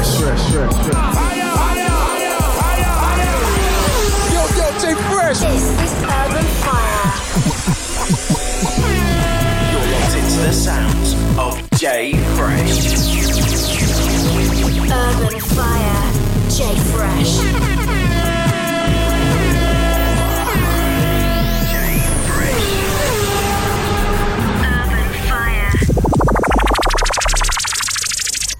Fresh, fresh, fresh, fresh. Yo, yo, J Fresh. This is Urban Fire. You're locked into the sounds of J Fresh. Urban Fire. J Fresh.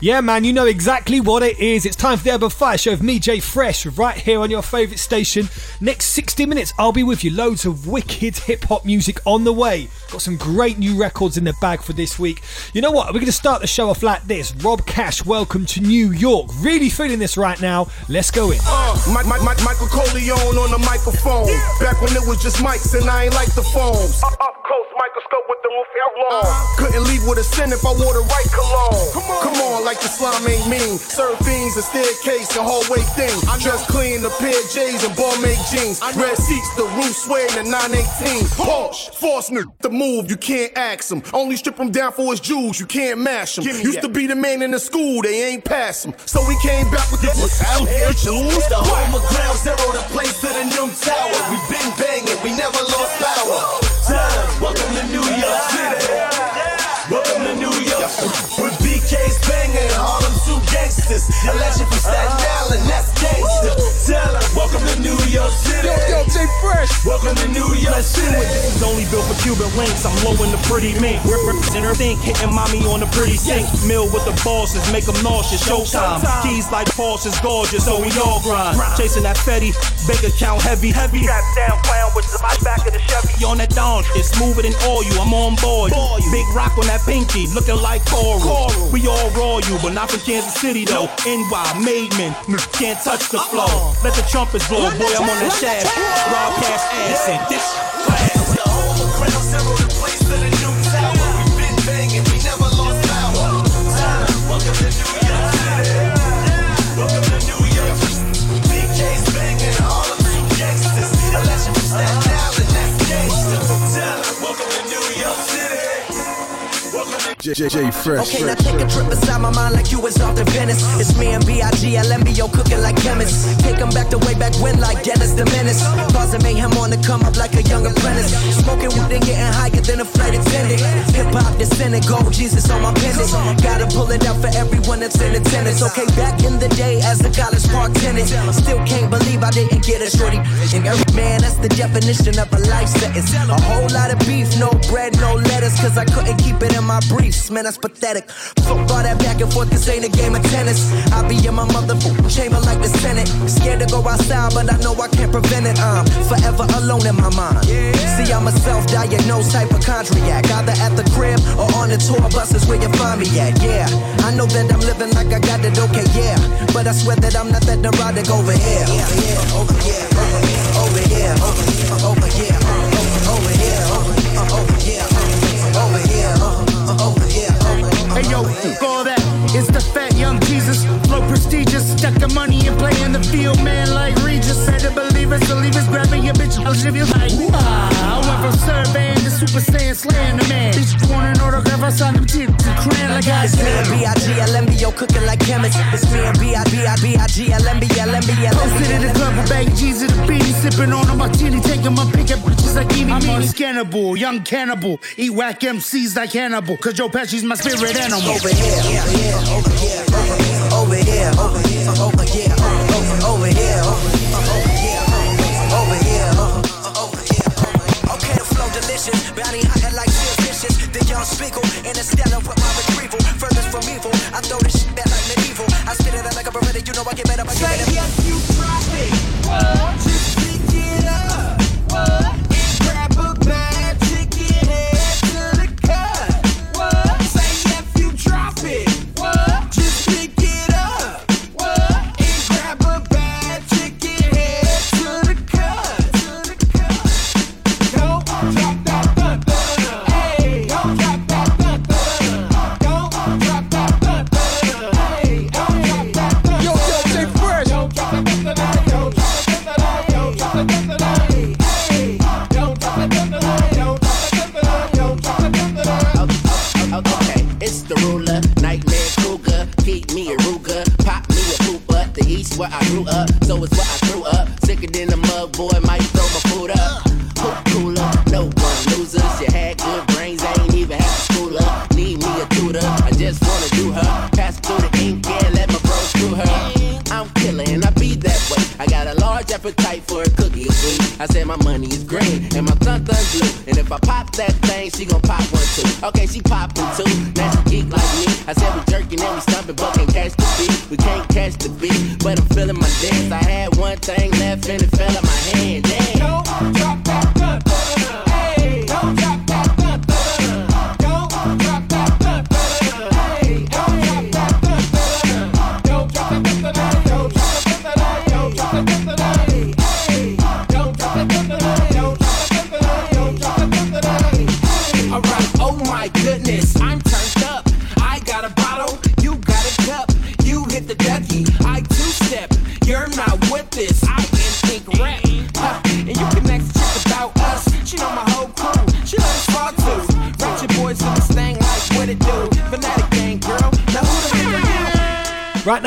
Yeah, man, you know exactly what it is. It's time for the Urban Fire Show with me, J Fresh, right here on your favourite station. Next 60 minutes, I'll be with you. Loads of wicked hip hop music on the way. Got some great new records in the bag for this week. You know what? We're going to start the show off like this. Rob Cash, welcome to New York. Really feeling this right now. Let's go in. Uh, Mike, Mike, Mike, Michael Corleone on the microphone. Back when it was just mics and I ain't like the phones. Up, up close microscope with the roof out long. Couldn't leave with a sin if I wore the right cologne. Come on, Come on like the slime ain't mean. Serve fiends, a staircase, a hallway thing. I Dress clean, a pair of J's and ball make jeans. Red seats, the roof sway in the 918. Porsche, force nigga, the move, you can't ask him. Only strip him down for his jewels, you can't mash him. Used to be the man in the school, they ain't pass him. So we came back with the what's out here, choose The home of ground zero, the place to the new tower. We been banging, we never lost power. Time, welcome to New York City. Welcome to New York. With BK's banging, Harlem two gangsters. A legend from Staten Island, that's gangster. 'Em, welcome to New York City. Yo, yo, J Fresh. Welcome to New York City. This is only built for Cuban links. I'm low in the pretty mink. Represent her think, hitting mommy on the pretty sink. Mill with the bosses, make them nauseous. Showtime. Keys like Porsches, gorgeous, so we all grind. Chasing that Fetty, bank account heavy, heavy. Strap down, clown with the back of the Chevy. On that dawn, it's smoother than oil. I'm on board. Big rock on that pinky, looking like coral. We all raw you, but not from Kansas City though. NY, made men, can't touch the uh-uh. flow. Let the trumpets blow, boy, I'm on that shaft. Rob cash ass and this class. Welcome to J, J, J Fresh, Okay, now take a trip inside my mind like you was off to Venice. It's me and Big Lenbo cooking like chemists. Take 'em back to way back when, like Dennis the Menace. Causing mayhem on the come up like a young apprentice. Smoking weed and getting higher than a flight attendant. Hip hop descendant, gold Jesus on my pendant. Gotta pull it out for everyone that's in attendance. Okay, back in the day as a college park tenant. Still can't believe I didn't get a shorty. And every man, that's the definition of a life sentence. A whole lot of beef, no bread, no lettuce. Cause I couldn't keep it in my briefs. Man, that's pathetic. Fuck all that back and forth, this ain't a game of tennis. I be in my motherfucking chamber like the Senate. Scared to go outside, but I know I can't prevent it. I'm forever alone in my mind. See, I'm a self diagnosed hypochondriac. Either at the crib or on the tour buses where you find me at. Yeah, I know that I'm living like I got it okay, yeah. But I swear that I'm not that neurotic over here. Over here, over here, over here, over here, over here, cooking like chemists. It's me and Lenbo, Posted in the club with bag G's and a beanie, sipping on a martini, taking my pick at bitches like eeny I'm unscannable, young cannibal, eat whack MCs like Hannibal. Cause Joe Pesci's my spirit animal. Over here, yeah, yeah, over here, over here, over here, over here, over here, over here, over here, over here, over here, over here. Okay, the flow delicious, bounty hunting like Sid Vicious. The young Spiegel in a stellar with my appetite for a cookie or sweet. I said my money is green and my thun thun blue. And if I pop that thing, she gon' pop one too. Okay, she poppin' two. Now she geek like me. I said we jerking and we stumping, but can't catch the beat. We can't catch the beat, but I'm feeling my dance. I had one thing left and it fell out my hand.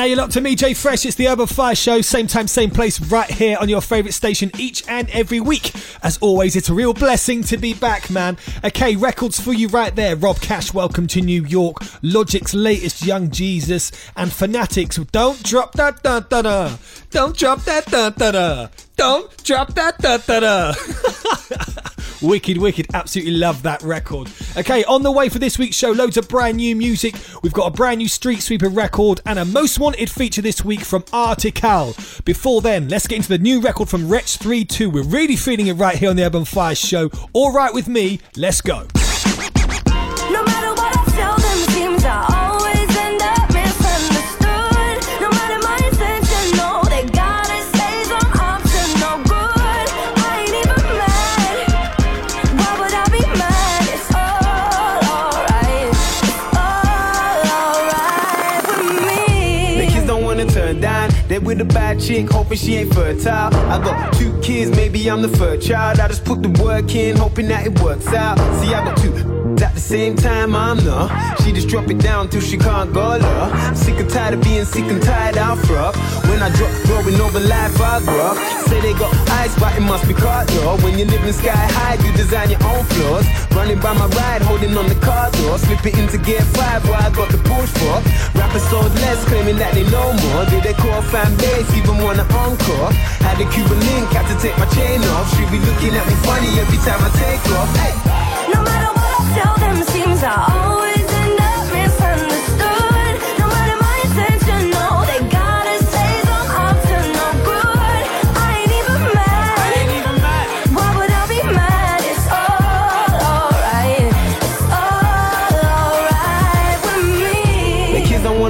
Now, you're locked to me, J Fresh. It's the Urban Fire Show, same time, same place, right here on your favourite station each and every week. As always, it's a real blessing to be back, man. Okay, records for you right there. Rob Cash, Welcome to New York. Logic's latest, Young Jesus, and Fanatics. Don't drop that da da da. Don't drop that da da da. Don't drop that da da da. Wicked, wicked. Absolutely love that record. Okay, on the way for this week's show, loads of brand new music. We've got a brand new Street Sweeper record and a most wanted feature this week from Article. Before then, let's get into the new record from Wretch 32. We're really feeling it right here on the Urban Fire Show. All right with me, let's go. No chick, hoping she ain't fertile. I got two kids, maybe I'm the third child. I just put the work in, hoping that it works out. See, I got two. At the same time, I'm the. She just drop it down till she can't go low. Sick and tired of being sick and tired front. When I drop, growing over life, I grow. Say they got eyes, but it must be caught though. When you're living sky high, you design your own floors. Running by my ride, holding on the car door. Slip it into gear five, where I got the push for. Rappers sold less, claiming that they know more. Do they call fan base, even want an encore? Had a Cuban link, had to take my chain off. She be looking at me funny every time I take off. Hey. No matter what I tell them, seems I always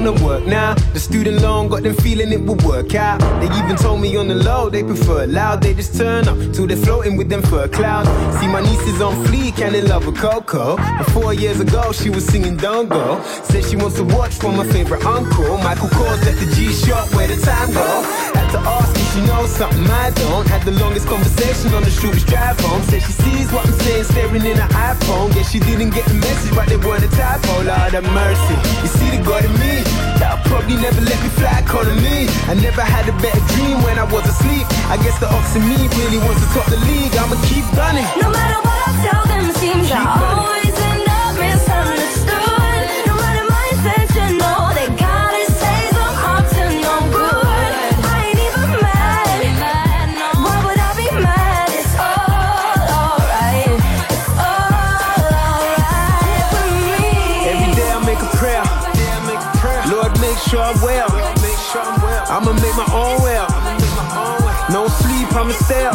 wanna work now. The student loan got them feeling it will work out. They even told me on the low they prefer loud. They just turn up till they're floating with them fur clouds. See my niece is on fleek and in love with Coco. But four years ago she was singing Don't Go. Said she wants to watch for my favorite uncle. Michael Kors at the G Shop where the time go. At the if she knows something I don't. Had the longest conversation on the shortest drive home. Said she sees what I'm saying staring in her iPhone. Guess she didn't get the message, but they were the typo. Lord have mercy. You see the God in me. That'll probably never let me fly calling me. I never had a better dream when I was asleep. I guess the ox in me really wants to top the league. I'ma keep running. No matter what I tell them, it seems I I'm well. I'ma make my own well. No sleep, I'ma stay up.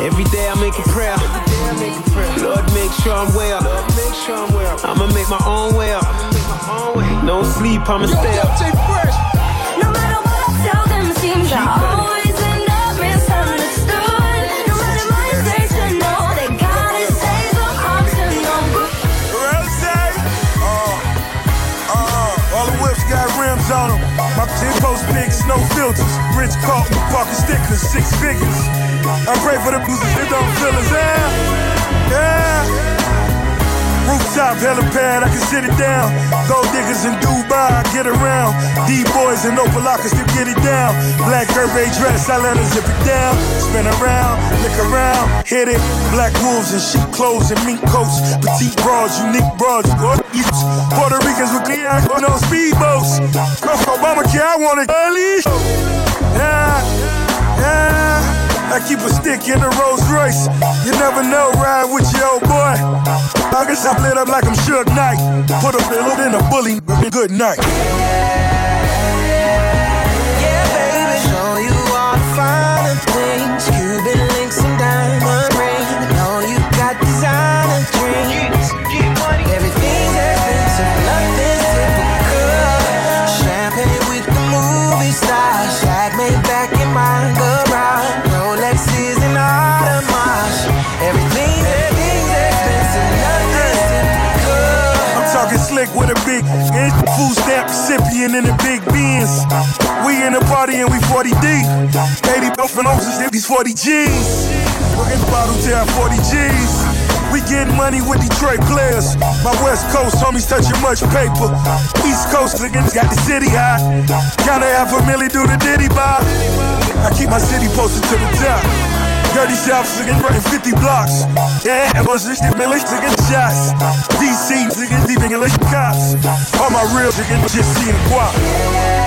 Every day I make a prayer. Lord, make sure I'm well. I'ma make my own well. No sleep, I'ma stay up. No matter what I tell them, it seems I My post pigs, no filters. Rich caught with parking stickers, six figures. I pray for the boozers, they don't feel us. Yeah, yeah. Rooftop helipad, I can sit it down. Gold diggers in Dubai, I get around. D-boys and Opa-locka still get it down. Black Hervé dress, I let her zip it down. Spin around, look around, hit it. Black wolves in sheep clothes and mink coats. Petite bras, unique bras, broads. Puerto Ricans with clean eyes, no speedboats. Obamacare, I want it early. Yeah, yeah. I keep a stick in the Rolls Royce. You never know, ride with your old boy. I guess I'm lit up like I'm Suge Knight. Put a little in a bully, good night. 40 deep. 80 buffing ounces, these 40 G's. Looking bottle down 40 G's. We getting money with Detroit players. My West Coast homies touching much paper. East Coast niggas got the city high. Kinda half a milli do the diddy bar. I keep my city posted to the top. Dirty South niggas running 50 blocks. Yeah, and was this million niggas shots. DC niggas leaving English cops. All my real niggas just seeing guap.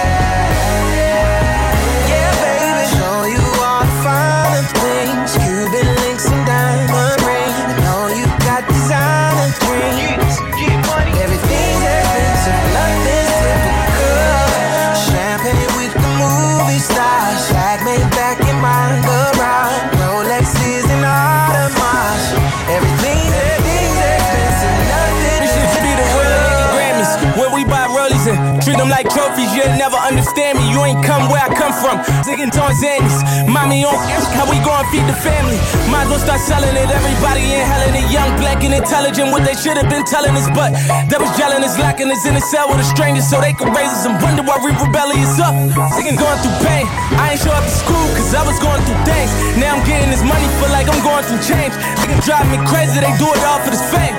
Come from. Singing Tarzani's, mommy on how we gonna feed the family. Might as well start selling it. Everybody inhaling it. Young, black, and intelligent. What they should have been telling us, but that was yelling us, locking us in a cell with a stranger so they could raise us and wonder why we rebellious up. Singing going through pain. I ain't show up to school cause I was going through things. Now I'm getting this money, feel like I'm going through change. Nigga drive me crazy, they do it all for this fame.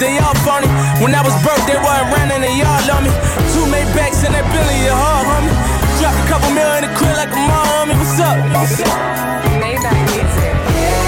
They all phony. When I was broke, they wasn't running, they all on me. Two Maybachs and that Billy, your hard homie. Drop a couple million in the crib like a mom, homie. What's up? What's up? Maybach music. Yeah,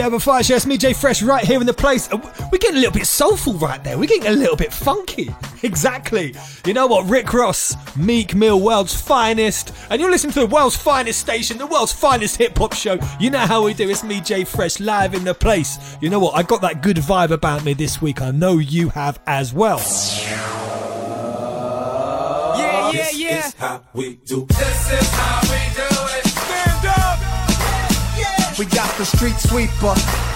the Urban Fire Show. It's me, J Fresh, right here in the place. Uh, We're getting a little bit soulful right there. We're getting a little bit funky. Exactly. You know what? Rick Ross, Meek Mill, world's finest. And you're listening to the world's finest station, the world's finest hip hop show. You know how we do. It's me, J Fresh, live in the place. You know what? I got that good vibe about me this week. I know you have as well. Yeah, yeah, yeah. This is how we do. This is how we do it. Stand up. We got the street sweeper.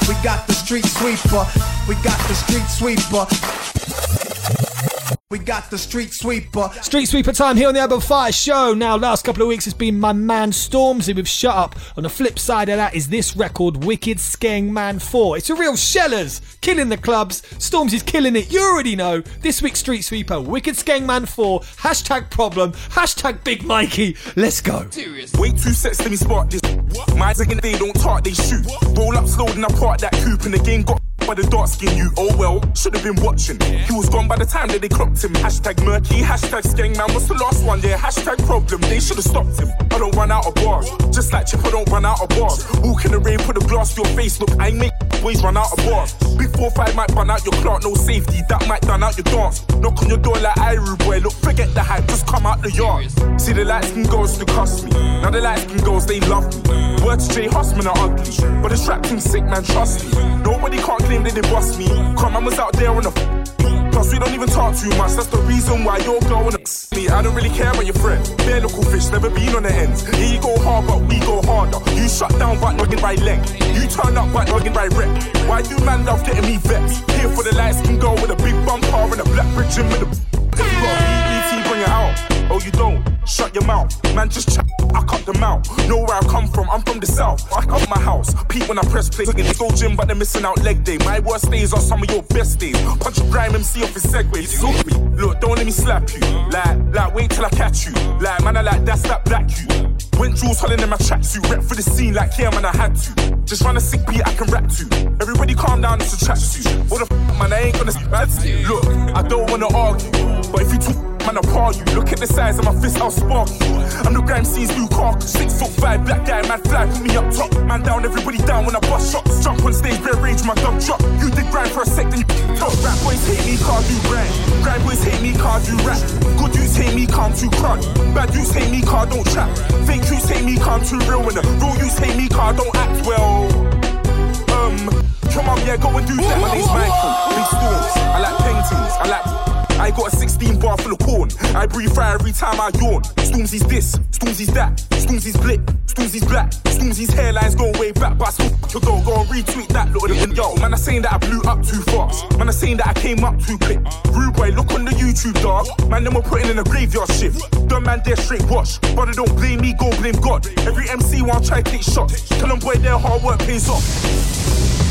We got the street sweeper. We got the street sweeper. We got the street sweeper. Street Sweeper time here on the Urban Fire Show. Now, last couple of weeks it's been my man Stormzy with Shut Up. On the flip side of that is this record, Wicked Skeng Man 4. It's a real shellers, killing the clubs. Stormzy's killing it, you already know. This week's Street Sweeper, Wicked Skeng Man 4, hashtag problem, hashtag Big Mikey. Let's go. Way too sets to me spark this. My again, they don't talk, they shoot. Roll up slow, then I park that coupe, and the game got by the dark skin you. Oh well, should have been watching. He was gone by the time that they clocked him. Hashtag murky, hashtag skeng man. What's the last one? Yeah, hashtag problem. They should have stopped him. I don't run out of bars. Just like Chip, I don't run out of bars. Walk in the rain, put a glass to your face. Look, I make boys run out of bars. Big 4-5 might run out your clock, no safety. That might done out your dance. Knock on your door like Iru boy. Look, forget the hype, just come out the yard. See the light skin girls to cost me. Now the light skin girls, they love me. Words Jay Hussman are ugly. But the strap sick, man, trust me. Nobody can't claim they boss me. Come, I was out there on the close, we don't even talk too much. That's the reason why your girl wanna me. I don't really care about your friend. Bare local fish, never been on the ends. Here you go hard, but we go harder. You shut down but noggin by leg. You turn up but noggin by rep. Why you man love getting me vexed? Here for the light skin girl with a big bum car and a black bridge with a. You got BET, bring it out. Oh, you don't? Shut your mouth. Man, just chat. I cut them out. Know where I come from. I'm from the south. I up my house. Pete when I press play. They go gym, but they're missing out leg day. My worst days are some of your best days. Punch a grime MC off his. You Look me. Look, don't let me slap you. Like, like, wait till I catch you. Like, man, I like that's that black you. Went jewels holding in my tracksuit. Rep for the scene like, yeah, man, I had to. Just run a sick beat I can rap to. Everybody calm down, it's a tracksuit. What the f, man, I ain't gonna bad Look, I don't wanna argue. But if you talk, man, I'll par you. Look at the size of my fist, I'll spark you. I'm the Grime new carcass. Six foot five, black guy, man, fly, me up top. Man down, everybody down when I bust shots. Jump on stage, bare range, my dog drop. You did grind for a sec, then you top. Rap boys hate me, can't do grind. Grind boys hate me, can't do rap. Good dudes hate me, can't too crud. Bad you say me, can't don't chat. Fake you say me, can't too real. And the real you say me, can't don't act well. Um, come on, yeah, go and do that. My name's Michael. Big storms. I like paintings. I like. I got a 16 bar full of corn. I breathe fire every time I yawn. Stormzy's this, Stormzy's that, Stormzy's blip, Stormzy's black, Stormzy's hairlines go way back, but I still to go, go and retweet that little little yo. Man, I saying that I blew up too fast. Man, I saying that I came up too quick. Rude boy, look on the YouTube dog. Man, them were putting in a graveyard shift. Dumb man, there straight watch. Brother, don't blame me, go blame God. Every MC want try take shots. Tell them boy, their hard work pays off.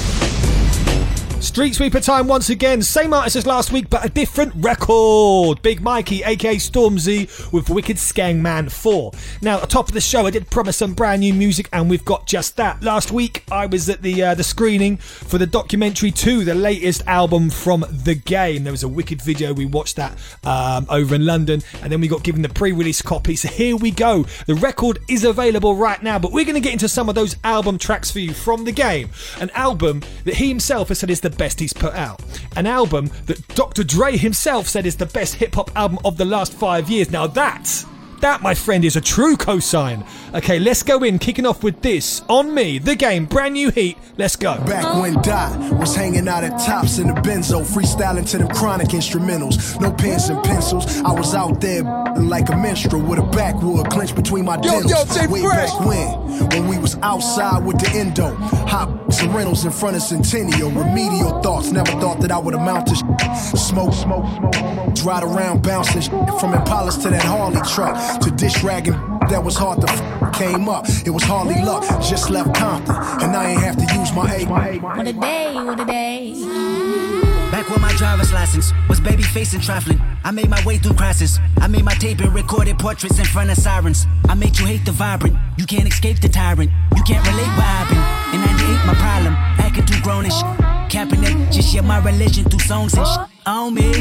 Street Sweeper time once again. Same artist as last week, but a different record. Big Mikey, aka Stormzy, with Wicked Skeng Man 4. Now, at the top of the show, I did promise some brand new music, and we've got just that. Last week, I was at the uh, the screening for the documentary 2, the latest album from The Game. There was a wicked video. We watched that um, over in London, and then we got given the pre release copy. So here we go. The record is available right now, but we're going to get into some of those album tracks for you from The Game. An album that he himself has said is the best he's put out. An album that Dr. Dre himself said is the best hip hop album of the last five years. Now that's. That, my friend, is a true cosign. Okay, let's go in, kicking off with this. On me, the game, brand new heat. Let's go. Back when Dot was hanging out at tops in the benzo, freestyling to them chronic instrumentals. No pens and pencils. I was out there like a minstrel with a backwood clenched between my Yo, dentals. yo, Jay Way Fresh. back when, when we was outside with the endo, hot some rentals in front of Centennial. Remedial thoughts, never thought that I would amount to sh- smoke, smoke, smoke. Ride around bouncing sh- from Impalas to that Harley truck to dish ragging. That was hard to f- came up. It was hardly luck. Just left Compton, and I ain't have to use my A. My A. What a day, what a day. Back when my driver's license was baby facing trifling. I made my way through crisis. I made my tape and recorded portraits in front of sirens. I made you hate the vibrant. You can't escape the tyrant. You can't relate what happened. In 98, my problem. Acting too grownish. Capping it, just share my religion through songs and sh- on me.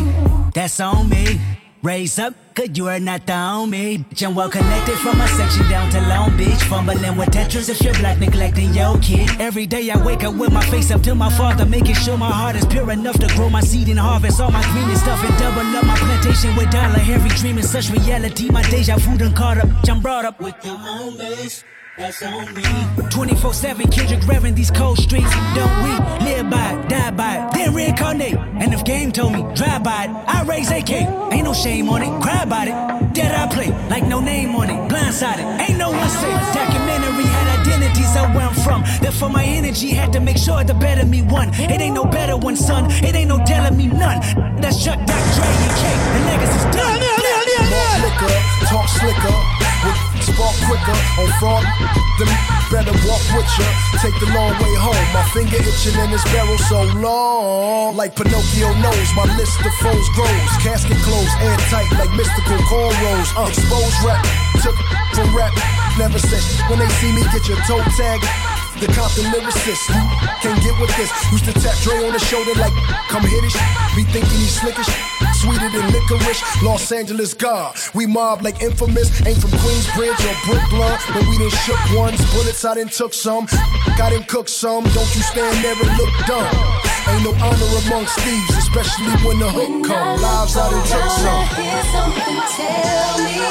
That's on me. Raise up, cause you are not the homie. Bitch, I'm well connected from my section down to Long Beach. Fumbling with Tetris if you're black, neglecting your kid. Every day I wake up with my face up to my father, making sure my heart is pure enough to grow my seed and harvest all my green and stuff and double up my plantation with dollar. Every dream is such reality. My deja vu done caught up. I'm brought up with the home base. That's on me. 24 7, Kendrick revving these cold streets. Don't we live by it, die by it, then reincarnate? And if game told me, drive by it, I raise AK. Ain't no shame on it, cry about it. Dead I play, like no name on it, blindsided. Ain't no one safe. Documentary had identities of where I'm from. Therefore, my energy had to make sure the better me won. It ain't no better one, son. It ain't no telling me none. That's Chuck, Doc, Dre, and K. The legacy's done. Walk liquor, talk slicker, spark quicker on fraud. Them better walk with ya. Take the long way home. My finger itching in this barrel so long. Like Pinocchio knows, my list of foes grows. Casket closed, airtight like mystical cornrows. Uh, exposed rap, took from rap. Never said when they see me get your toe tag. The Compton lyricist who can't get with this. Used to tap Dre on the shoulder like, come hit it. Be thinking he's slickish, sweeter than licorice. Los Angeles God, we mob like infamous. Ain't from Queensbridge or Brooklyn, but we done shook ones. Bullets I done took some, got him cooked some. Don't you stand there and look dumb. Ain't no honor amongst thieves, especially when the hook comes. Lives I done took some. hear something tell me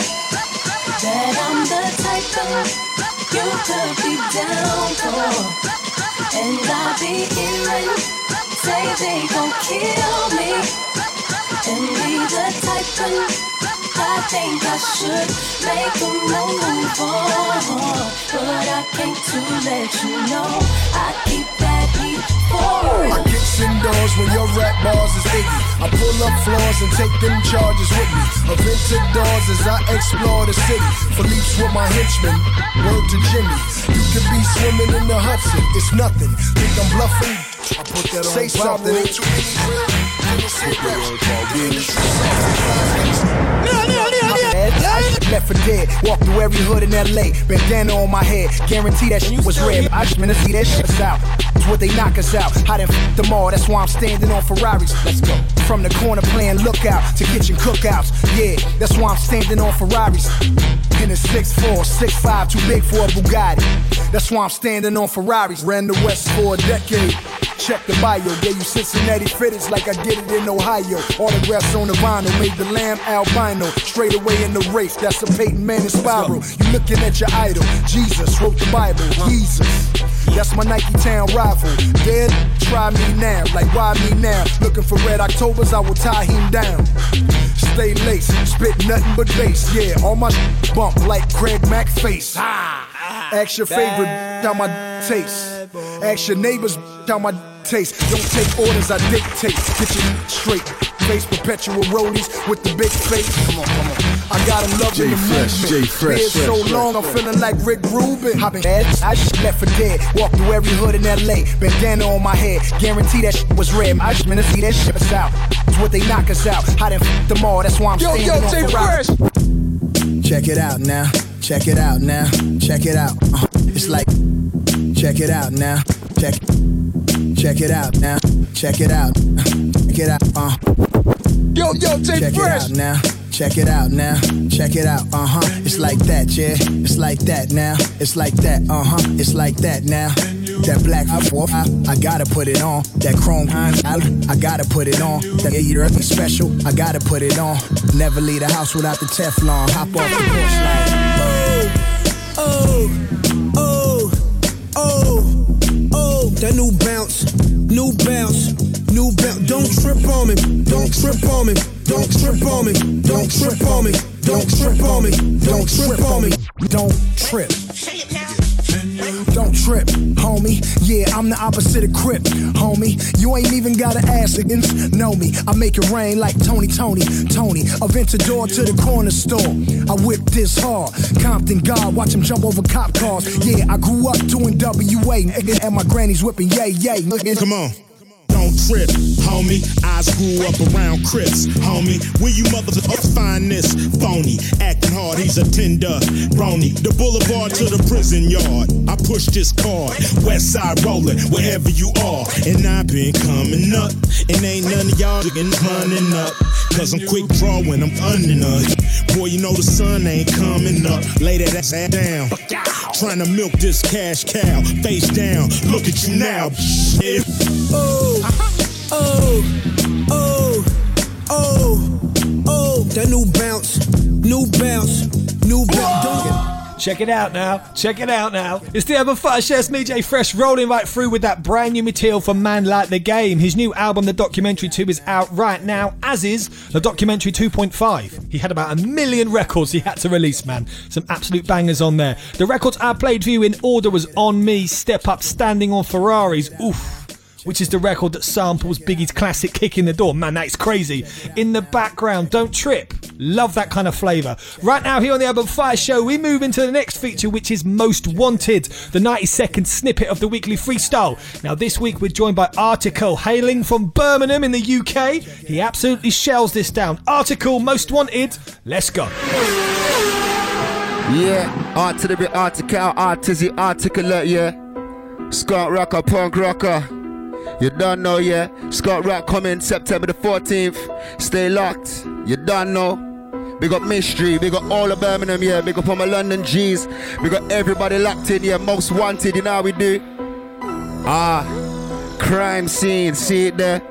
that I'm the type of you could be down for. And I be hearing say they gon' kill me. and be the type of I think I should make a move on, but I came to let you know I keep that heat for I kicks indoors when your rap bars is iggy. I pull up floors and take them charges with me. Event doors as I explore the city. Philippe's with my henchmen. Word to Jimmy. You could be swimming in the Hudson. It's nothing. Think I'm bluffing? I put that on Say something. Ain't too many real. Left for dead, walked through every hood in LA, bandana on my head, guarantee that shit was red. I just wanna see that shit out. It's what they knock us out. I done f them all, that's why I'm standing on Ferraris. Let's go. From the corner playing lookout to kitchen cookouts. Yeah, that's why I'm standing on Ferraris. In a 6'4, 6'5, too big for a Bugatti. That's why I'm standing on Ferraris. Ran the West for a decade. Check the bio, gave you Cincinnati fitteds like I did it in Ohio. Autographs on the vinyl, made the lamb albino. Straight away in the race, that's a Peyton Manning spiral. You looking at your idol, Jesus wrote the Bible, Jesus. That's my Nike Town rival. Dead, try me now, like why me now? Looking for red Octobers, I will tie him down. Stay laced, spit nothing but bass. Yeah, all my bump like Craig Mack face. Ask your favorite how my taste. Ask your neighbors how my taste. Don't take orders, I dictate. Get your straight. Face perpetual rollies with the big face. Come on, come on. I got him loving J the Fresh, movement. J Fresh, Been so fresh, long, fresh, I'm feeling like Rick Rubin. I been bad, I just left for dead. Walked through every hood in LA. Bandana on my head. Guarantee that shit was red. I just wanna see that shit us out. It's what they knock us out. I done f them all. That's why I'm Yo, standing yo, on J Ferrari. Fresh. Check it out now. Check it out now. Check it out. Uh, it's like, check it out now. Check, check it out now. Check it out. Uh, Check it out. Uh. Yo, yo, J Check it Fresh. out now. Check it out now. Check it out. Uh huh. It's like that, yeah. It's like that now. It's like that. Uh huh. It's like that now. That black I, I, I gotta put it on. That chrome I, I gotta put it on. That eater special, I gotta put it on. Never leave the house without the Teflon. Hop off the porch like. Oh, Oh, oh, oh, oh, that new bounce, new bounce, new bounce. Don't trip on me, don't trip on me, don't trip on me, don't trip on me, don't trip on me, don't trip on me. Don't trip. Don't trip, homie. Yeah, I'm the opposite of Crip, homie. You ain't even gotta ask against know me. I make it rain like Tony, Tony, Tony. A Aventador to the corner store. I whip this hard. Compton God, watch him jump over cop cars. Yeah, I grew up doing WA, and my granny's whipping yay, yay. Come on. Don't trip, homie. I grew up around Crips, homie. Where you motherfuckers find this phony? Acting hard, he's a tender brony. The boulevard to the prison yard. I push this card. West side rolling, wherever you are. And I've been coming up. And ain't none of y'all chickens running up. Cause I'm quick drawing, I'm gunning up. Boy, you know the sun ain't coming up. Lay that ass down. Trying to milk this cash cow. Face down, look at you now. Shit. Oh, oh, oh, oh, oh, that new bounce, new bounce, new bounce. Check it out now. Check it out now. It's the Urban Fire Show. It's me, J Fresh, rolling right through with that brand new material from Man Like the Game. His new album, The Documentary 2, is out right now, as is The Documentary 2.5. He had about a million records he had to release, man. Some absolute bangers on there. The records I played for you in order was On Me, Step Up, Standing on Ferraris. Oof which is the record that samples Biggie's classic Kick in the Door. Man, that's crazy. In the background, Don't Trip. Love that kind of flavour. Right now, here on the Urban Fire Show, we move into the next feature, which is Most Wanted, the 90 second snippet of the weekly freestyle. Now, this week, we're joined by Article, hailing from Birmingham in the UK. He absolutely shells this down. Article, Most Wanted. Let's go. Yeah, art to the bit article, the articulate, yeah. Scott Rocker, punk rocker. You don't know, yeah. Scott Rock coming September the 14th. Stay locked. You don't know. Big up Mystery, big up all of Birmingham, yeah. Big up all my London G's. Big up everybody locked in, yeah. Most wanted, you know how we do. Ah, crime scene, see it there?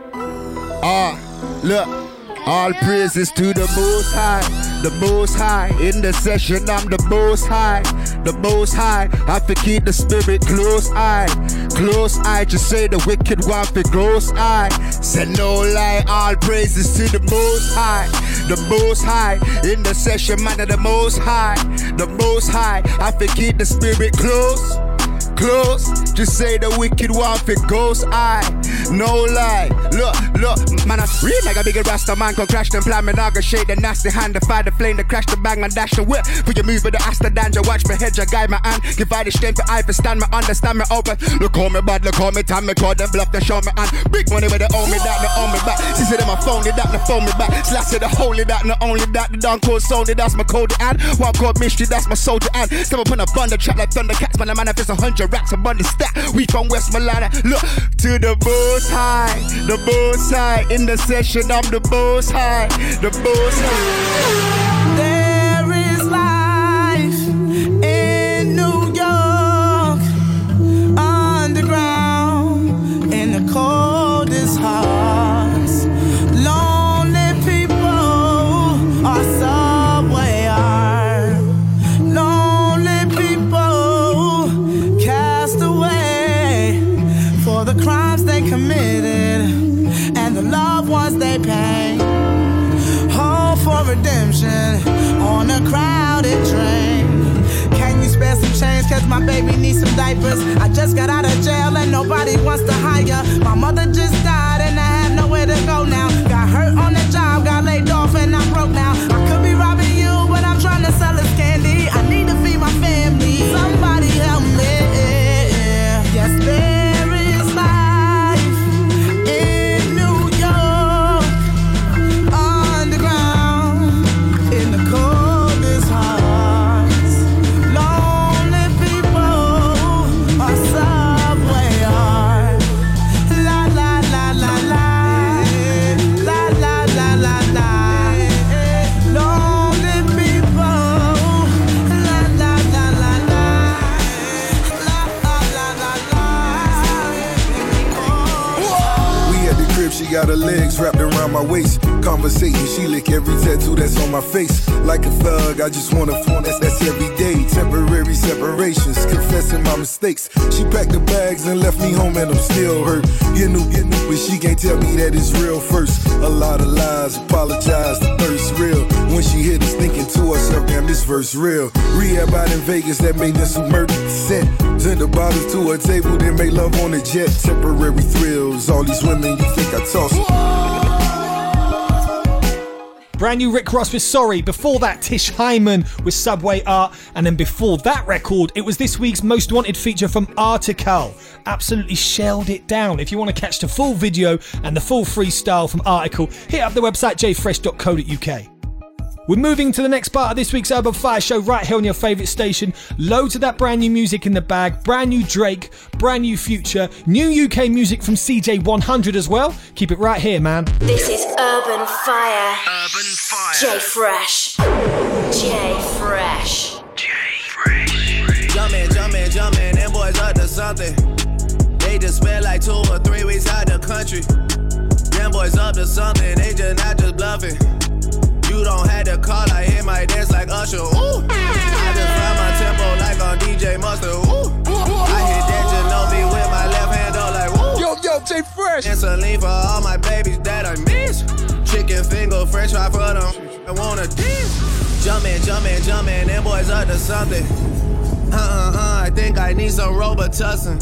Ah, look. All praises to the most high, the most high. In the session, I'm the most high, the most high. I to keep the spirit close eye, close eye. Just say the wicked one for close eye. Say no lie, all praises to the most high, the most high. In the session, man of the most high, the most high. I to keep the spirit close close. Just say the wicked one for ghost eye. No lie. Look, look, man, I real like a bigger rasta man. Can crash them plan, man. I go shake the nasty hand, the fire, the flame, the crash, the bang, man, dash the whip. For your move with the Asta danger, watch me head, your guide my hand. Give I the strength to I for stand me, understand me open. Look how me bad, look how me time, me call them bluff, they show me and big money with the own me that, they own me back. Say them my phone, they that, they phone me back. Slash it, the holy that, not only that, the down code soul, that's my code and one called mystery, that's my soldier and step up on a thunder trap like thunder thundercats, man, I manifest a hundred racks above the stack. We from West Milana, look to the most high, the most high. In the session, I'm the most high, the most high. My baby needs some diapers. I just got out of jail and nobody wants to hire. My mother just just wanna phone that's, that's every day. Temporary separations, confessing my mistakes. She packed the bags and left me home, and I'm still hurt. You knew, you knew, but she can't tell me that it's real first. A lot of lies, apologize, the thirst real. When she hit us, thinking to herself, damn, this verse real. Rehab out in Vegas that made them some murder set. Send the bottles to her table, then make love on the jet. Temporary thrills, all these women you think I toss. Brand new Rick Ross with Sorry. Before that, Tish Hyman with Subway Art. And then before that record, it was this week's most wanted feature from Article. Absolutely shelled it down. If you want to catch the full video and the full freestyle from Article, hit up the website jfresh.co.uk. We're moving to the next part of this week's Urban Fire Show right here on your favourite station. Loads of that brand new music in the bag, brand new Drake, brand new Future, new UK music from CJ100 as well. Keep it right here, man. This is Urban Fire. Urban Fire. J Fresh. J Fresh. J Fresh. Jumpin', jumpin', jumpin', them boys up to something. They just spent like two or three weeks out the country. Them boys up to something, they just not just bluffing. Call, I hit my dance like Usher. Ooh. I just found my tempo like on DJ Mustard. Ooh. I hit that Ginobili with my left hand, though, like woo. Yo, yo, J Fresh. And saline for all my babies that I miss. Chicken finger, french fry for them. I wanna dance. Jumpin', jumpin', jumpin', them boys up to something. Uh uh uh, I think I need some Robitussin.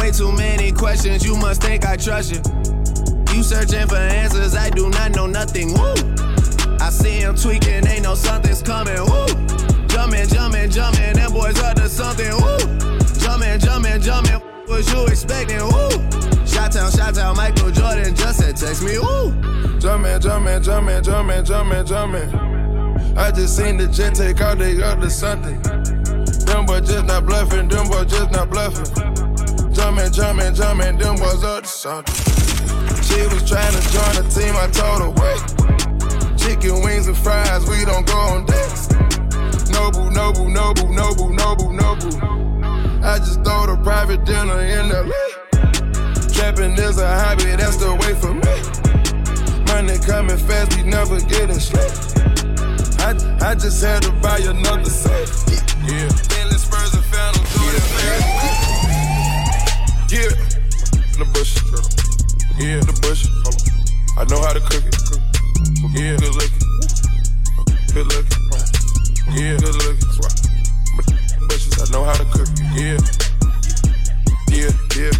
Way too many questions, you must think I trust you. You searching for answers, I do not know nothing. Woo! See him tweaking, ain't no something's coming. Woo! Jumpin', jumpin', jumpin', them boys up to something. Woo! Jumpin', jumpin', jumpin', what you expecting? Woo! Shot town, shot town, Michael Jordan just said text me. Woo! Jumpin', jumpin', jumpin', jumpin', jumpin', jumpin'. I just seen the jet take out, they up to something. Them boys just not bluffing, them boys just not bluffing. Jumpin', jumpin', jumpin', them boys up to something. She was trying to join the team, I told her, wait. Chicken wings and fries, we don't go on dates. Noble, noble, noble, noble, noble, noble. I just throw the private dinner in the lake. Trapping is a hobby, that's the way for me. money coming fast, we never getting slow. I, I just had to buy another set. Yeah. Bentley Spurs and Phantom Yeah. In the bush. Yeah, in the bush. I know how to cook it. Yeah, good looking. Good looking. Yeah, good looking. Bushes, I know how to cook. Yeah. Yeah, yeah.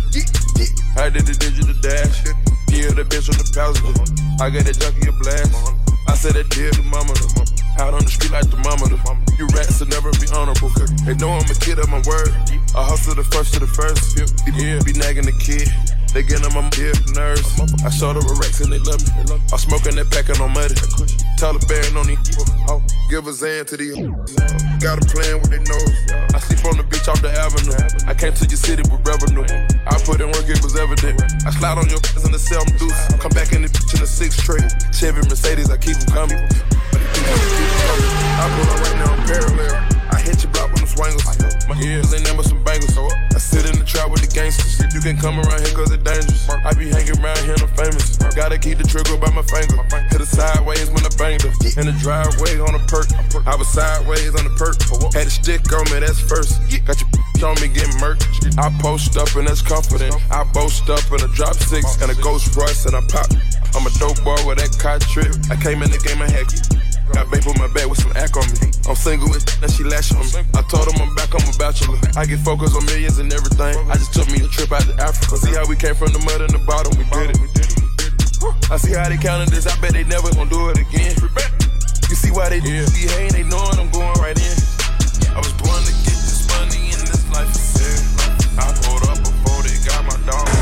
I did the digital dash. Yeah, the bitch on the passenger. I got that junkie a blast. I said that dear to mama. Out on the street like the mama. You rats will never be honorable. They know I'm a kid of my word. I hustle the first to the first. Yeah, be nagging the kid. They get on my yeah, nerves. I showed up with Rex and they love me. I'm smoking that pack on muddy. Taliban on these. Give a Zan to these. Got a plan with their nose. I sleep on the beach off the avenue. I came to your city with revenue. I put in work, it was evident. I slide on your in the cell, I'm loose. Come back in the bitch in the six tray. Chevy Mercedes, I keep them coming. I pull up right now, I'm parallel. I hit your block with them swangles. My ears ain't never some bangles. I sit in the trap with the gangsters. You can come around here cause it's dangerous. I be hanging around here, I'm famous. Gotta keep the trigger by my finger. Hit it sideways when I banged her. In the driveway on a perk. I was sideways on the perk. Had a stick on me, that's first. Got your on me getting murked. I post up and that's confident. I boast up in a drop six and a ghost Royce and I pop. I'm a dope boy with that car trip. I came in the game and had Got babe on my back with some act on me. I'm single with and she lash on me. I told him I'm back, I'm a bachelor. I get focused on millions and everything. I just took me a trip out to Africa. See how we came from the mud and the bottom, we did it. I see how they counted this, I bet they never gon' do it again. You see why they do yeah. See, hey, they knowin' I'm going right in. I was born to get this money in this life. Yeah. I pulled up before they got my dog.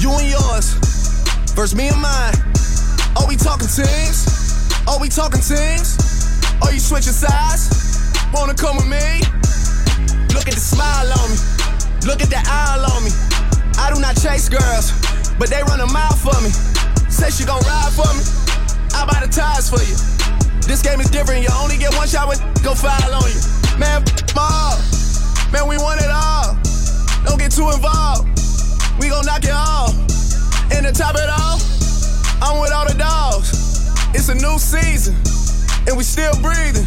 You and yours, versus me and mine. Are we talking teams? Are we talking teams? Are you switching sides? Wanna come with me? Look at the smile on me. Look at the eye on me. I do not chase girls, but they run a mile for me. Say she gon' ride for me. I buy the tires for you. This game is different. You only get one shot when go foul on you. Man, f-. Man, we want it all. Don't get too involved. We gon' knock it off. And to top it off, I'm with all the dogs. It's a new season, and we still breathing.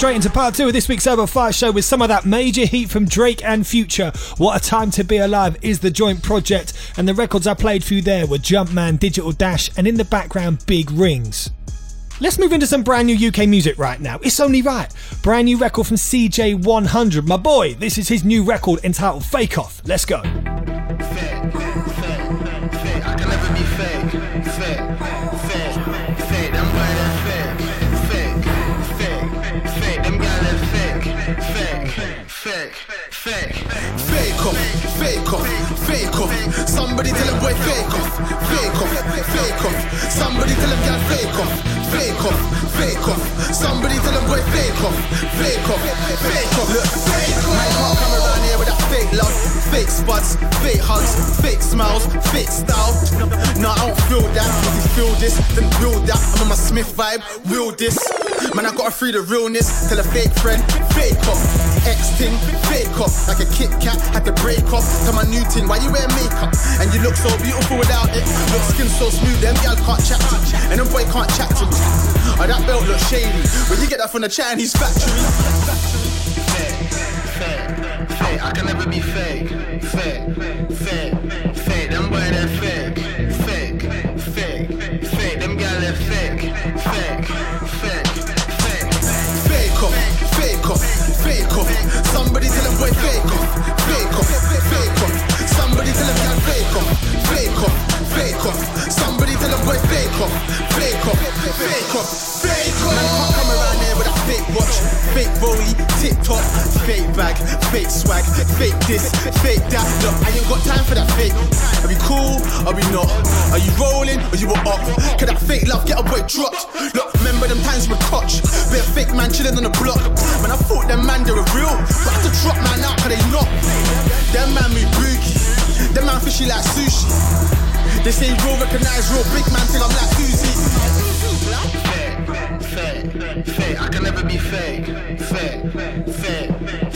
Straight into part two of this week's Urban Fire Show with some of that major heat from Drake and Future. What a Time to Be Alive is the joint project, and the records I played you there were Jumpman, Digital Dash, and in the background, Big Rings. Let's move into some brand new UK music right now. It's only right. Brand new record from CJ100. My boy, this is his new record entitled Fake Off. Let's go. Fake off. Somebody tell him boy fake off, fake off, fake off. Somebody tell him girl fake off, fake off, fake off. Somebody tell him boy fake off, fake off, fake off. Look, my heart come around here with that fake love, fake spots, fake hugs, fake smiles, fake style. No, I don't feel that. If you feel this, then build that. I'm on my Smith vibe, real this. Man, I gotta free the realness. Tell a fake friend, fake off. X ting, fake off. Like a Kit Kat, had to break off. Tell my new ting, why you wear makeup? And you look so beautiful without it. Your skin so smooth, them gal can't chat to me. And them boy can't chat to me. Oh, that belt looks shady. Where you get that from the Chinese factory? Fake, fake, fake. I can never be fake. Fake, fake, fake. Them boy they're fake, fake, fake, fake off. Somebody tell a boy fake off. Fake off. Fake off. Somebody tell a girl fake off. Fake off. Fake off. Somebody off, fake off, fake off, fake off. Man, can't come around there with a fake watch, fake rollie, tip top, fake bag, fake swag, fake this, fake that. Look, I ain't got time for that fake. Are we cool? Are we not? Are you rolling or you were up? Can that fake love get a boy dropped? Look, remember them times with Koch? A fake man chilling on the block. Man, I thought them man they were real, but I had to drop man out 'cause they not. Them man me boogie, them man fishy like sushi. They say real recognize real big man think I'm like Uzi. Fake, fake, I can never be fake. Fake, fake, fake,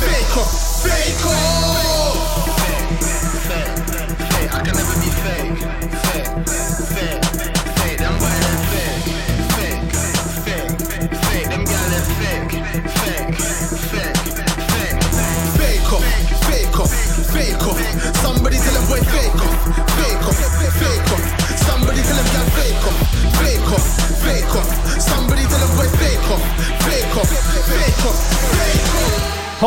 fake off, fake. Fake, I can never be fake. Fake, fake, fake, them boy they're fake. Fake, fake, fake, them gal they're fake. Fake, fake, fake. Fake off, fake fake. Somebody tell them boy fake off, fake off, fake off. Somebody tell them girl fake fake fake. Somebody tell boy fake off, fake fake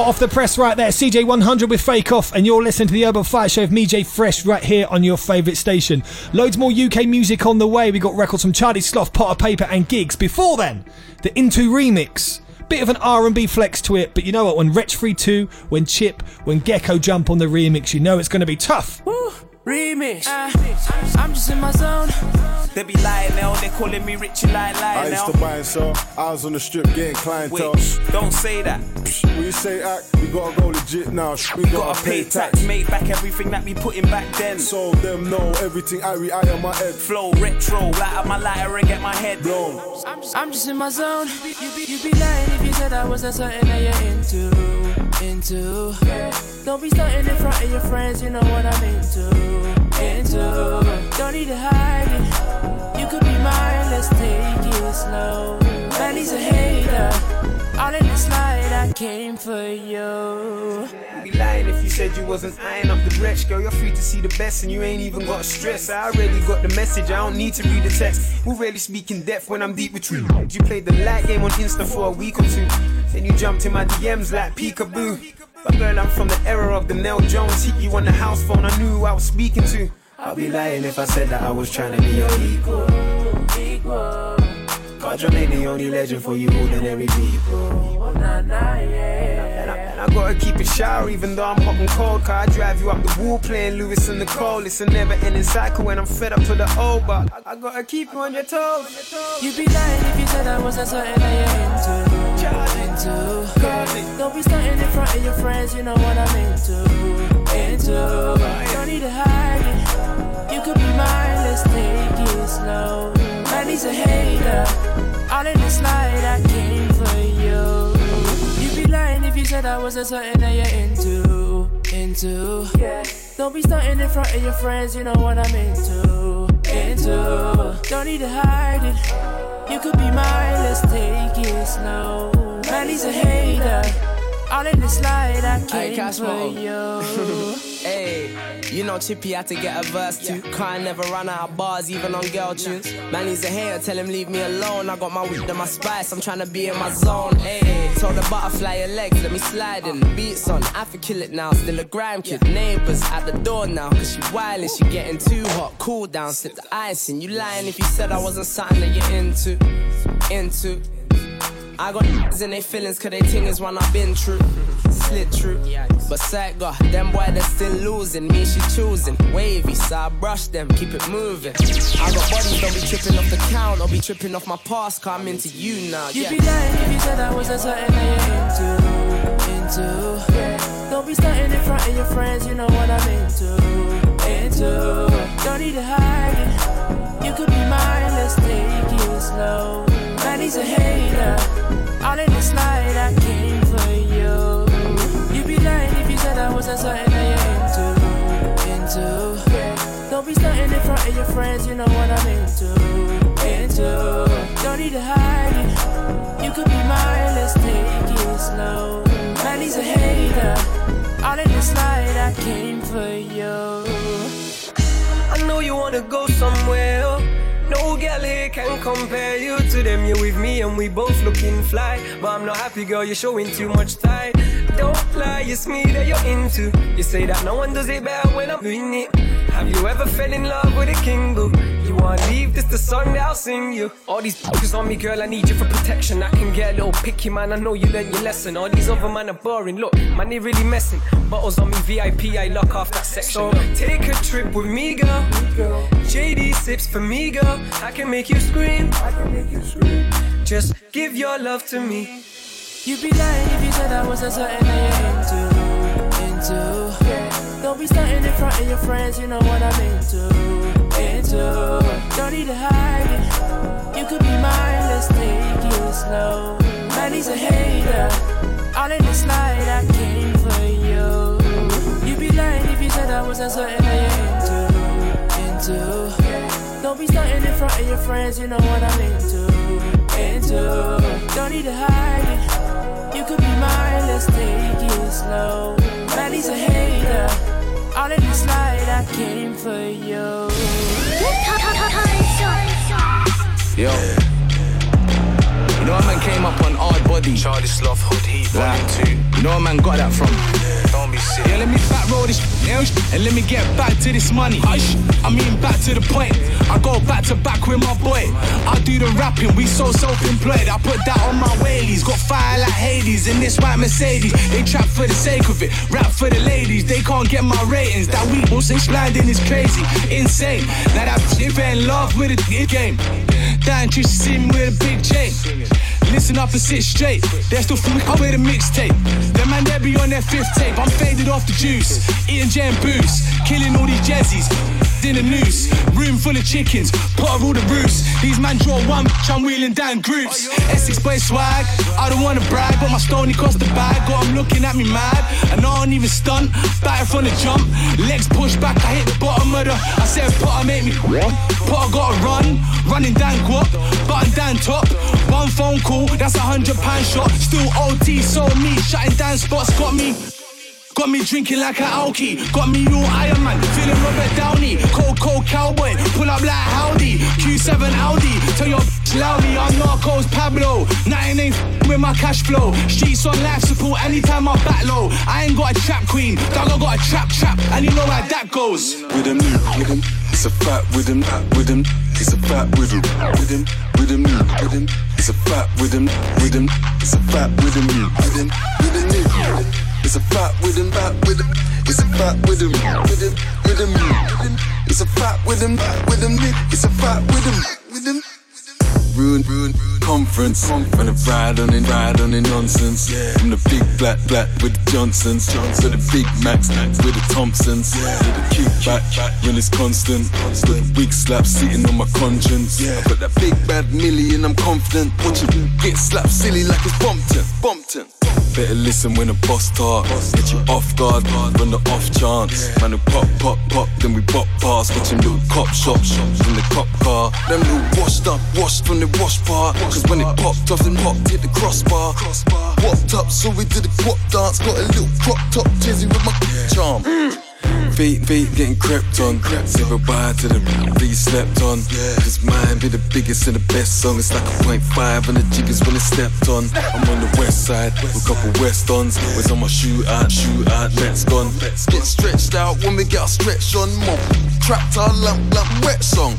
off. The press right there, CJ100 with Fake Off, and you're listening to the Urban Fire Show of me, Fresh, right here on your favourite station. Loads more UK music on the way. We got records from Charlie Sloth, Potter Payper, and Giggs. Before then, the Into remix. Bit of an R&B flex to it, but you know what? When Wretch 32, when Chip, when Geko jump on the remix, you know it's going to be tough. Remix. Uh, I'm just in my zone. They be lying now, they calling me rich Richie Lie I Lie used now. to buy and sell. I was on the strip getting clientele. Wait, don't say that. When you say act, we gotta go legit now. We gotta, Gotta pay tax, made back everything that we put in back then. So them know everything I re I on my head. Flow retro, light up my lighter and get my head blown. I'm just, I'm just in my zone. You be, you be lying if you said I was a certain that you're into, into. Don't be starting in front of your friends, you know what I'm into, into. Don't need to hide it. You could be mine, let's take it slow. Man, he's a hater. All in the slide, I came for you. Said you wasn't eyeing up the wretch. Girl, you're free to see the best and you ain't even got stress. I already got the message, I don't need to read the text. We rarely speak in depth when I'm deep with you. You played the light game on Insta for a week or two. Then you jumped in my DMs like peekaboo. But girl, I'm from the era of the Nell Jones. Hit you on the house phone, I knew who I was speaking to. I'll be lying if I said that I was trying to be your equal. Equal. God, John ain't the only legend for you ordinary people. Oh, and I, and I gotta keep it shower even though I'm hot and cold. Cause I drive you up the wall playing Lewis and Nicole. It's a never ending cycle when I'm fed up to the old, but I, I gotta keep you on your toes. You'd be lying if you said I was a certain that you're into. Into. Don't be starting in front of your friends, you know what I'm into. Into. Don't need to hide it. You could be mine, let's take it slow. Man, he's a hater. All in the slide, I came if you said I was a certain that you're into. Into. Yeah. Don't be starting in front of your friends, you know what I'm into. Into. Don't need to hide it. You could be mine, let's take it slow. Man, he's a hater. All in the slide, I Hey, came Cash for you. Hey, you know Chippy had to get a verse too. Can't never run out of bars, even on girl tunes. Man, he's a hater, tell him leave me alone. I got my weed and my spice, I'm trying to be in my zone. Hey, told the butterfly your legs, let me slide in. Beats on, I for kill it now. Still a grime kid. Neighbors at the door now, cause she wildin', she getting too hot. Cool down, slip the ice in. You lying if you said I wasn't something that you're into. Into. I got in they feelings cause they ting is one I've been through. Slid through. But sight got them boy they still losing. Me she choosing. Wavy, so I brush them, keep it moving. I got bodies, don't be tripping off the count I'll be tripping off my past, cause I'm into you now. You'd Yeah. be lying if you said I was a certain that you're into. Into. Don't be starting in front of your friends, you know what I'm into. Into. Don't need to hide it. You could be mine, let's take it slow. He's a hater. All in the slide, I came for you. You'd be lying if you said I was a certain that you're into. Into. Don't be starting in front of your friends, you know what I'm into. Into. Don't need to hide it. You could be mine, let's take it slow. Man, he's a hater. All in this light, I came for you. I know you wanna go somewhere. No girl here can compare you to them. You're with me and we both looking fly. But I'm not happy, girl, you're showing too much time. Don't lie, it's me that you're into. You say that no one does it better when I'm doing it. Have you ever fell in love with a king boo? You wanna leave, this the song that I'll sing you. All these focus on me, girl, I need you for protection. I can get a little picky, man. I know you learned your lesson. All these other man are boring. Look, man, they really messing. Bottles on me, VIP, I lock off that section. So take a trip with me, girl. JD sips for me, girl. I can make you scream. I can make you scream. Just give your love to me. You'd be lying if you said I wasn't certain that you're into, into. Don't be starting in front of your friends, you know what I'm into, into. Don't need to hide it. You could be mine, let's take it slow. Man, he's a hater. All in this light, I came for you. You'd be lying if you said I wasn't certain that you're into, into. Don't be starting in front of your friends, you know what I'm into, into. Don't need to hide it. You could be mine, let's take it slow. Man, he's a hater. All in this light, I came for you. Yo. You know a man came up on hard body. Charlie Sloth, Hood Heat, Volume 2. You know a man got that from. Don't be sick. Yeah, let me back roll this now and let me get back to this money. Hush, I mean back to the point. I go back to back with my boy. I do the rapping, we so self-employed. I put that on my wheelies. Got fire like Hades in this white Mercedes. They trap for the sake of it, rap for the ladies. They can't get my ratings. That week was blinding is crazy, insane. Now that shit in love with the game. That just see me with a big chain. Listen up and sit straight. They're still fucking up with a mixtape. Them man, they be on their fifth tape. I'm faded off the juice, eating jam booze, killing all these jazzies. In the noose, room full of chickens, pot of all the roofs. These man draw one, I'm wheeling down groups. Essex boy swag, I don't wanna brag, but my stony cost the bag. Got 'em looking at me mad, and I don't even stunt. Batter from the jump, legs push back, I hit the bottom of the. I said, Potter make me. Potter gotta run, running down guap, button down top. One phone call, that's a hundred pound shot. Still OT, so me, shutting down spots, got me. Got me drinking like an alky. Got me all Iron Man, feeling Robert Downey. Cold, cold cowboy, pull up like howdy. Q7 Audi, tell your bitch loudly. I'm Narcos Pablo. Nothing ain't with my cash flow. Streets on life support anytime I back low. I ain't got a trap queen, dog, I got a trap trap. And you know how that goes. with him, with him. It's a fat him, with. It's a fat with him, with him. It's a fat with him. It's a fat with him, with him. It's a fat him, fat him. It's a fat with him, with him. It's a fat with him. It's a fat him, with him. Ruin, ruin, conference. When I ride on it, ride on it nonsense. From the big black, black with the Johnsons. To the big Max with the Thompsons. To the kickback when it's constant. To the big slap sitting on my conscience. I got that big bad million, I'm confident. Watch it get slapped silly like it's Bompton. Bompton. Better listen when the boss talk. Get you off guard when the off chance. Man, who pop, pop, pop, then we pop past. Watching little cop shop shops in the cop car. Them little washed up, washed from the wash part. Cause when it popped off, then popped hit the crossbar. Whopped up, so we did a quap dance. Got a little crop top tizzy with my charm. Feet, feet getting crept on. Say goodbye to the be slept on. Cause mine be the biggest and the best song. It's like a point five and the jiggers when it's stepped on. I'm on the west side with a couple west ons. Where's on my shoe out, shoe out, let's gone. Get stretched out when we get our stretch on. More trapped our lamp, lamp, wet song.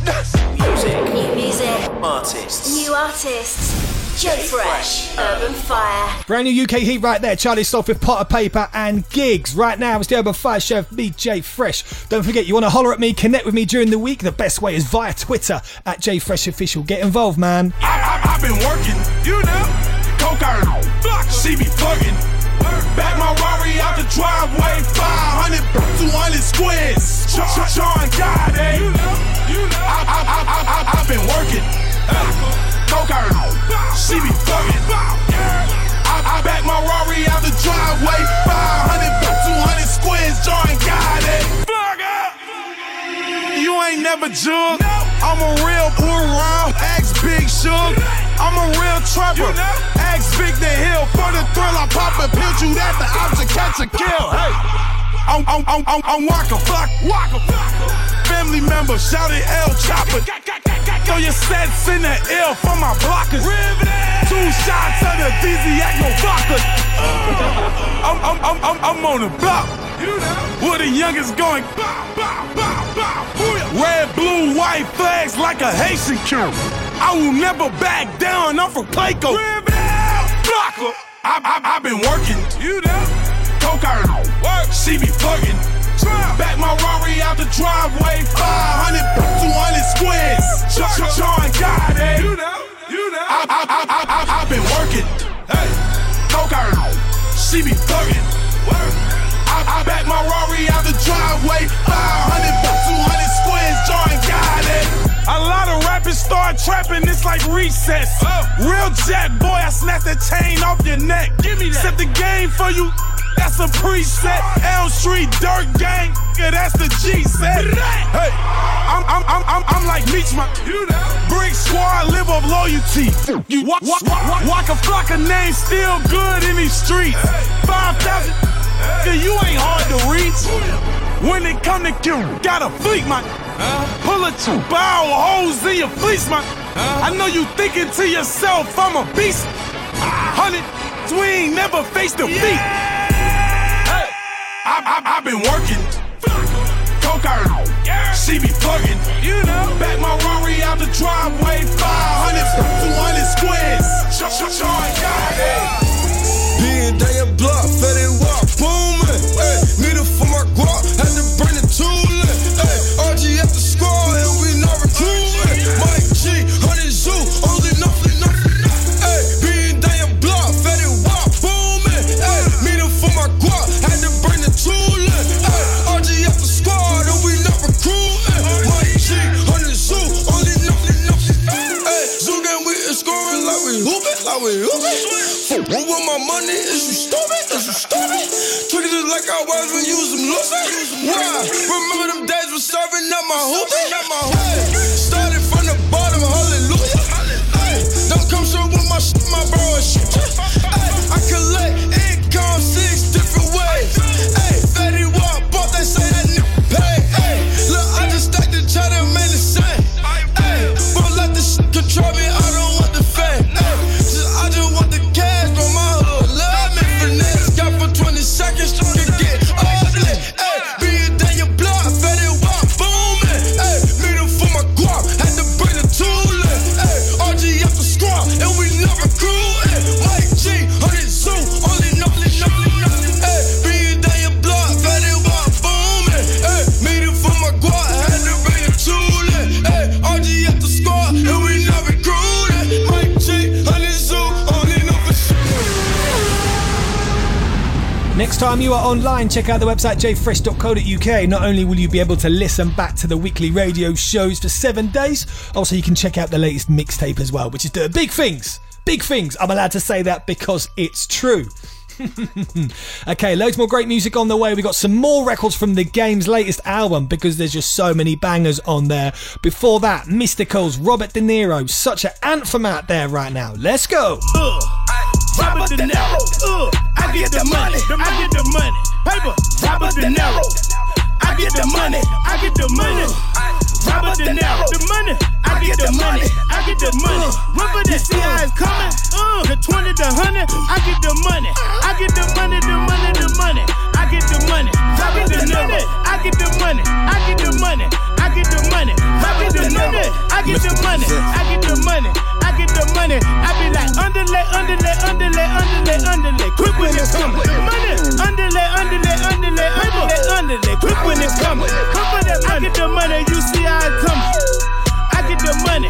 Music. New music. Artists. New artists. J Fresh. Urban Fire. Brand new UK heat right there. Charlie Sloth with Potter Payper and Giggs. Right now, it's the Urban Fire Chef, me, J Fresh. Don't forget, you want to holler at me, connect with me during the week. The best way is via Twitter at J Fresh Official. Get involved, man. I, I, I've been working, you know. Cocaine, block, she be plugging. Back my Rari out the driveway, 500, 200 squares. Sean, Sean Goddard, you know, you know. I, I, I, I, I, I've been working. Uh, Cocaine, she be fucking. I, I back my Rari out the driveway, 500, 200 squares. John Goddard. You ain't never jug. I'm a real pull around. Ask Big Shug. I'm a real trapper. Ask Big the Hill for the thrill. I pop a pill, shoot at the option, catch a kill. Hey, I'm, I'm, I'm, I'm, I'm Waka Flock. Waka Family member, shouted L Chopper. Throw your sets in the L for my blockers. Two shots of the Dizzy no vodka. I'm, I'm, I'm, I'm, I'm on the block. Where the youngest going. Red, blue, white flags like a Haitian king. I will never back down. I'm from Clayco. Blocker. I've been working. You know. Coke. Work. She be flirting. Back my Rari out the driveway. 500, 200 squares. John got it. You know. You know. I, I, I, I, I, I've been working. Hey. Coke out. She be flirting. I, I back my Rari out the driveway. 500, 200 squares. John got it. A lot of rappers start trapping, it's like recess. Oh. Real jack boy, I snap the chain off your neck. Give me that. Set the game for you. That's a preset. Elm Street Dirt Gang, yeah, that's the G set. Hey, I'm I'm I'm I'm, I'm like Meech, my Brick Squad live of loyalty. You walk walk walk walk a flock of names still good in these streets. Five thousand, yeah, you ain't hard to reach. When it come to kill, got a fleet, man. Pull a two bow holes in your fleece, man. I know you thinking to yourself, I'm a beast. Hundred swing, never faced defeat. Hey, I, I, I've been working. Coke out. She be flirting. You know. Back my Rari out the driveway. 500, 200 squares. Sean oh, got it. Being day a block, fed it walk, booming. Hey, need it for my guap, had to bring we hooping, like we hooping. Who want my money? Is you stupid? Is you stupid? Treat it just like I was when you was some losing. Why? Remember them days was serving up my started online, check out the website jfresh.co.uk. Not only will you be able to listen back to the weekly radio shows for seven days, also you can check out the latest mixtape as well, which is doing big things. Big things. I'm allowed to say that because it's true. okay, loads more great music on the way. We got some more records from the game's latest album because there's just so many bangers on there. Before that, Mysticals, Robert De Niro, such an anthem out there right now. Let's go. Robert De Niro. Uh, I get the money. I get the money. Paper. Robert De Niro. I get the money. I get the money. Robert De Niro. The money. I get the money. I get the money. Remember the CI is coming. Uh, the 20, the 100. I get the money. I get the money, the money, the money. I get the money. Robert De Niro. I get the money. I get the money. I get the money. Robert De Niro. I get the money. I get the money. I get the money. I be like underlay, underlay, underlay, underlay, underlay. Quick when it's coming. Money. Underlay, underlay, underlay, underlay, underlay. Quick when it's coming. Come for that money. I get the money. You see how it coming. I get the money.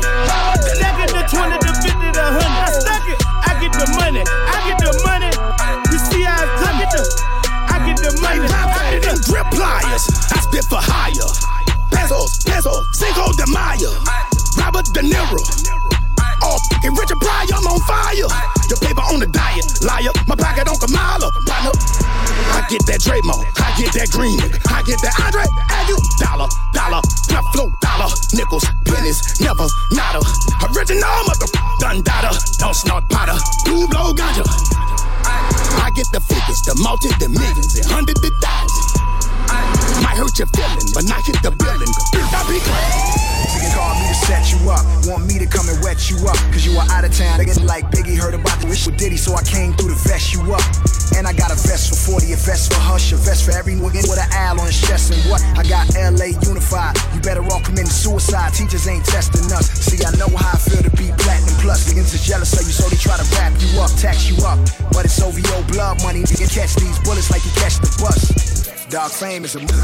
Fame is a.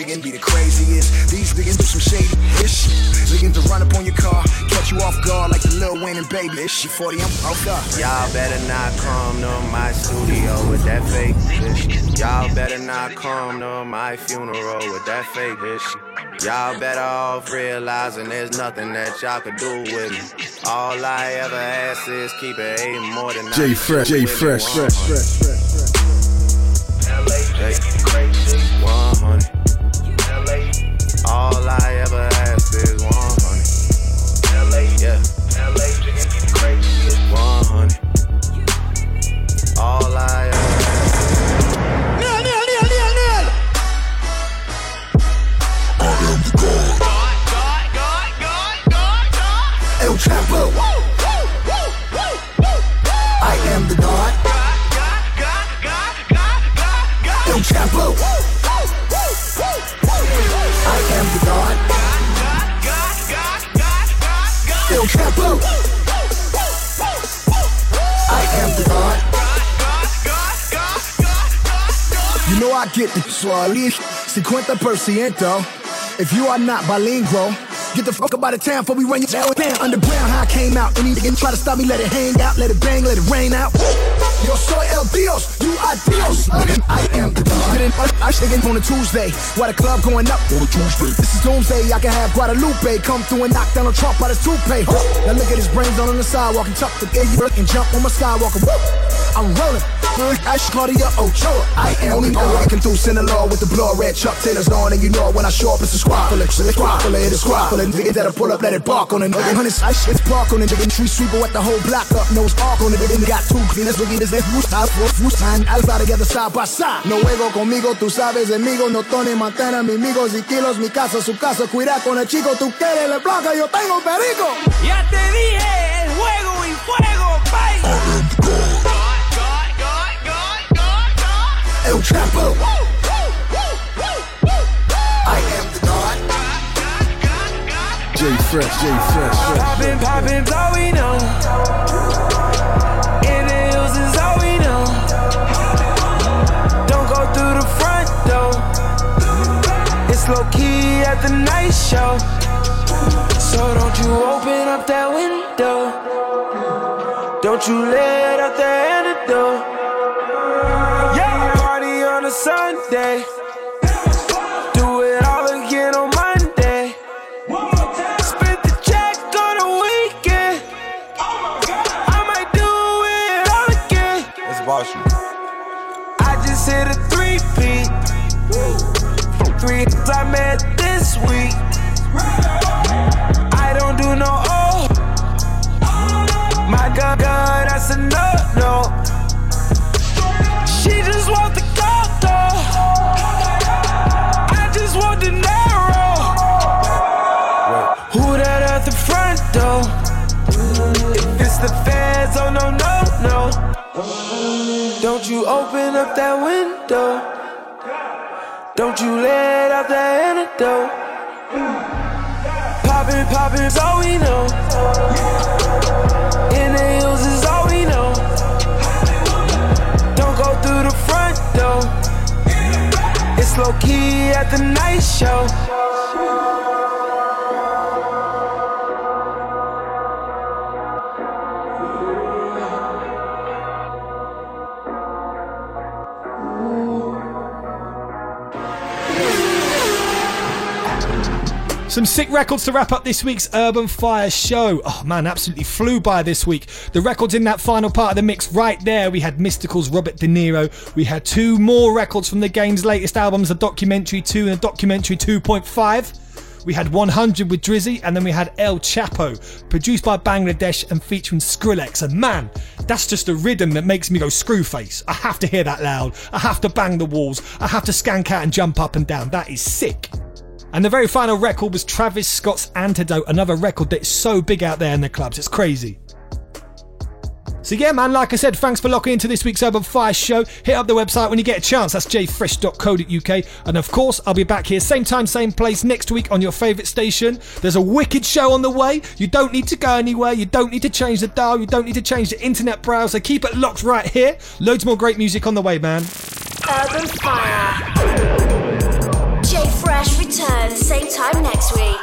LA be the craziest. These niggas do some shady ish. Niggas to run up on your car, catch you off guard like the Lil Wayne and Baby. Ish, she 40, I'm off up. Y'all better not come to my studio with that fake shit. Y'all better not come to my funeral with that fake shit. Y'all better off realizing there's nothing that y'all could do with me. All I ever ask is keep it eight more than J Fresh, J Fresh, fresh, fresh, fresh. All I get the swali 50%. If you are not bilingual, get the fuck up out of town before we run your down. Underground, how I came out. Any nigga try to stop me, let it hang out, let it bang, let it rain out. Yo soy el Dios, you are Dios. I am the God. Didn't uh, I shaking on a Tuesday, while the club going up on a Tuesday. This is doomsday, I can have Guadalupe come through and knock down a Trump out his toupee. Now look at his brains on the sidewalk and tuck the air and jump on my skywalker. Woo! I'm rolling. Ash Claudia Ochoa. I am only know walking through Sinaloa with the blood red Chuck Taylors on, and you know when I show up, it's a squad full of squad full of it, a squad full of niggas that'll pull up, let it bark on it. Honey, I shit bark on it. Nigga, tree sweeper with the whole block up, nose arc on it. Then got two cleaners, look at this, roof house, roof roof time. Alpha together side by side. No juego conmigo, tú sabes, amigo. No Tony Montana, mi amigos y kilos, mi casa, su casa. Cuida con el chico, tú quieres la placa, yo tengo perico. Ya te dije, El Chapo. I am the God. J Fresh, J Fresh, fresh. Poppin', poppin', all we know. In the hills is all we know. Don't go through the front door. It's low key at the night show. So don't you open up that window. Don't you let out the antidote. Yeah, party on a Sunday. Do it all again on Monday. Spent the check on a weekend. I might do it all again. Let's watch you. I just hit a three peat. Three I met this week. I don't do no O. My gun, gun, that's a no, no. She just want Don't you open up that window. Don't you let out that antidote. Poppin', poppin' is all we know. In the hills is all we know. Don't go through the front door. It's low key at the night show. Some sick records to wrap up this week's Urban Fire show. Oh man, absolutely flew by this week. The records in that final part of the mix right there. We had Mystical's Robert De Niro. We had two more records from the game's latest albums, the Documentary 2 and the Documentary 2.5. We had 100 with Drizzy, and then we had El Chapo, produced by Bangladesh and featuring Skrillex. And man, that's just a rhythm that makes me go screw face. I have to hear that loud. I have to bang the walls. I have to skank out and jump up and down. That is sick. And the very final record was Travis Scott's Antidote, another record that's so big out there in the clubs. It's crazy. So yeah, man, like I said, thanks for locking into this week's Urban Fire show. Hit up the website when you get a chance. That's jfresh.co.uk. And of course, I'll be back here same time, same place next week on your favourite station. There's a wicked show on the way. You don't need to go anywhere. You don't need to change the dial. You don't need to change the internet browser. Keep it locked right here. Loads more great music on the way, man. Urban Fire. Fresh returns same time next week.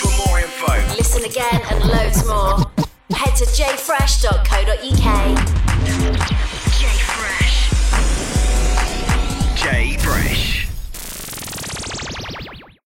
For more info, listen again and loads more. Head to jfresh.co.uk. Jfresh. Jfresh.